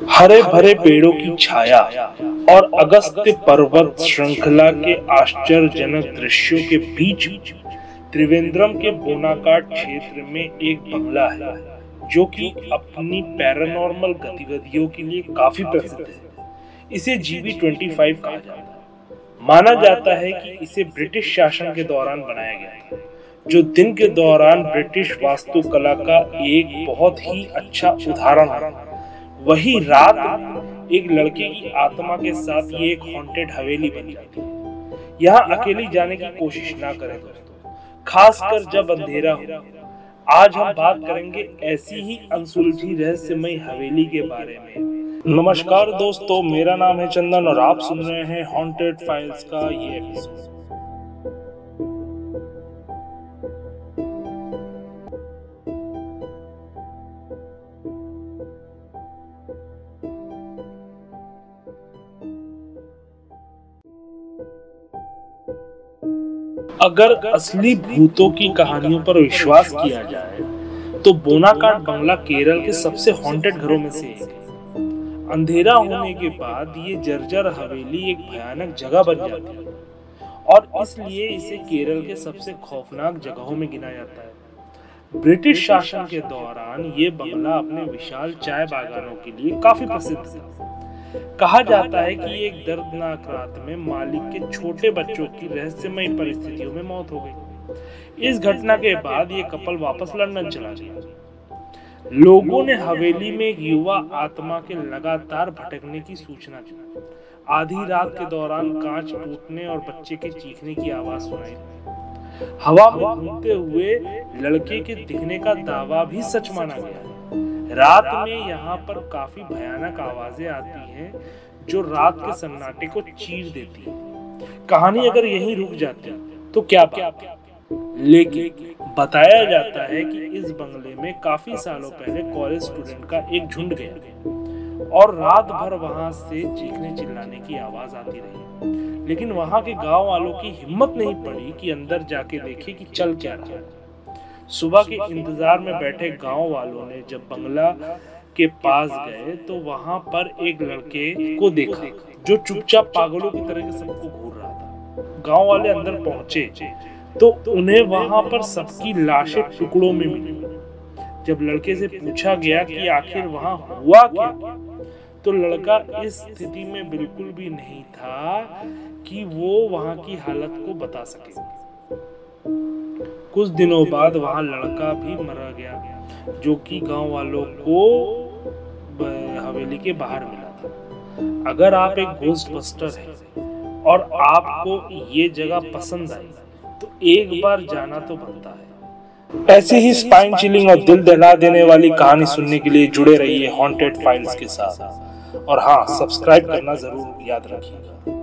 हरे भरे पेड़ों की छाया और अगस्त पर्वत श्रृंखला के आश्चर्यजनक दृश्यों के बीच त्रिवेंद्रम के बोनाकाट क्षेत्र में एक बंगला है, जो कि अपनी पैरानॉर्मल गतिविधियों के लिए काफ़ी प्रसिद्ध है। इसे जीवी ट्वेंटी फाइव कहा जाता है। माना जाता है कि इसे ब्रिटिश शासन के दौरान बनाया गया है, जो दिन के दौरान ब्रिटिश वास्तुकला का एक बहुत ही अच्छा उदाहरण है। वही रात एक लड़के की आत्मा के साथ ये एक हॉन्टेड हवेली बन जाती है। यहाँ अकेली जाने की कोशिश ना करें दोस्तों, खासकर जब अंधेरा हो। आज हम बात करेंगे ऐसी ही अनसुलझी रहस्यमय हवेली के बारे में। नमस्कार दोस्तों, मेरा नाम है चंदन और आप सुन रहे हैं हॉन्टेड फाइल्स का ये एपिसोड अगर असली भूतों की कहानियों पर विश्वास किया जाए तो बोनाकाट बंगला केरल के सबसे हॉन्टेड घरों में से एक है। अंधेरा होने के बाद ये जर्जर हवेली एक भयानक जगह बन जाती है, और इसलिए इसे केरल के सबसे खौफनाक जगहों में गिना जाता है। ब्रिटिश शासन के दौरान ये बंगला अपने विशाल चाय बागानों के लिए काफ़ी प्रसिद्ध था। कहा जाता है कि एक दर्दनाक रात में मालिक के छोटे बच्चों की रहस्यमय परिस्थितियों में मौत हो गई। इस घटना के बाद ये कपल वापस लंदन चला गया। लोगों ने हवेली में एक युवा आत्मा के लगातार भटकने की सूचना दी। आधी रात के दौरान कांच टूटने और बच्चे के चीखने की आवाज़ सुनाई हवा में घूमते हुए लड़के के दिखने का दावा भी सच माना गया। रात में यहाँ पर काफ़ी भयानक आवाज़ें आती हैं जो रात के सन्नाटे को चीर देती है। कहानी अगर यहीं रुक जाती तो क्या क्या लेकिन बताया जाता है कि इस बंगले में काफ़ी सालों पहले कॉलेज स्टूडेंट का एक झुंड गया। और रात भर वहाँ से चीखने चिल्लाने की आवाज़ आती रही। लेकिन वहाँ के गाँव वालों की हिम्मत नहीं पड़ी कि अंदर जाके देखे कि चल क्या रहा है। सुबह के इंतज़ार में बैठे गाँव वालों ने जब बंगला के पास गए तो वहाँ पर एक लड़के को देखा जो चुपचाप पागलों की तरह सबको घूर रहा था। गाँव वाले अंदर पहुँचे तो उन्हें वहाँ पर सबकी लाशें टुकड़ों में मिली। जब लड़के से पूछा गया कि आखिर वहाँ हुआ क्या तो लड़का इस स्थिति में बिल्कुल भी नहीं था कि वो वहाँ की हालत को बता सके। कुछ दिनों बाद वहाँ लड़का भी मरा गया, जो कि गाँव वालों को हवेली के बाहर मिला था। अगर आप एक घोस्ट बस्टर हैं और आपको ये जगह पसंद आई तो एक बार जाना तो बनता है। ऐसे ही स्पाइन चिलिंग और दिल दहला देने वाली कहानी सुनने के लिए जुड़े रहिए हॉन्टेड फाइल्स के साथ। और हाँ सब्सक्राइब करना ज़रूर याद रखिएगा।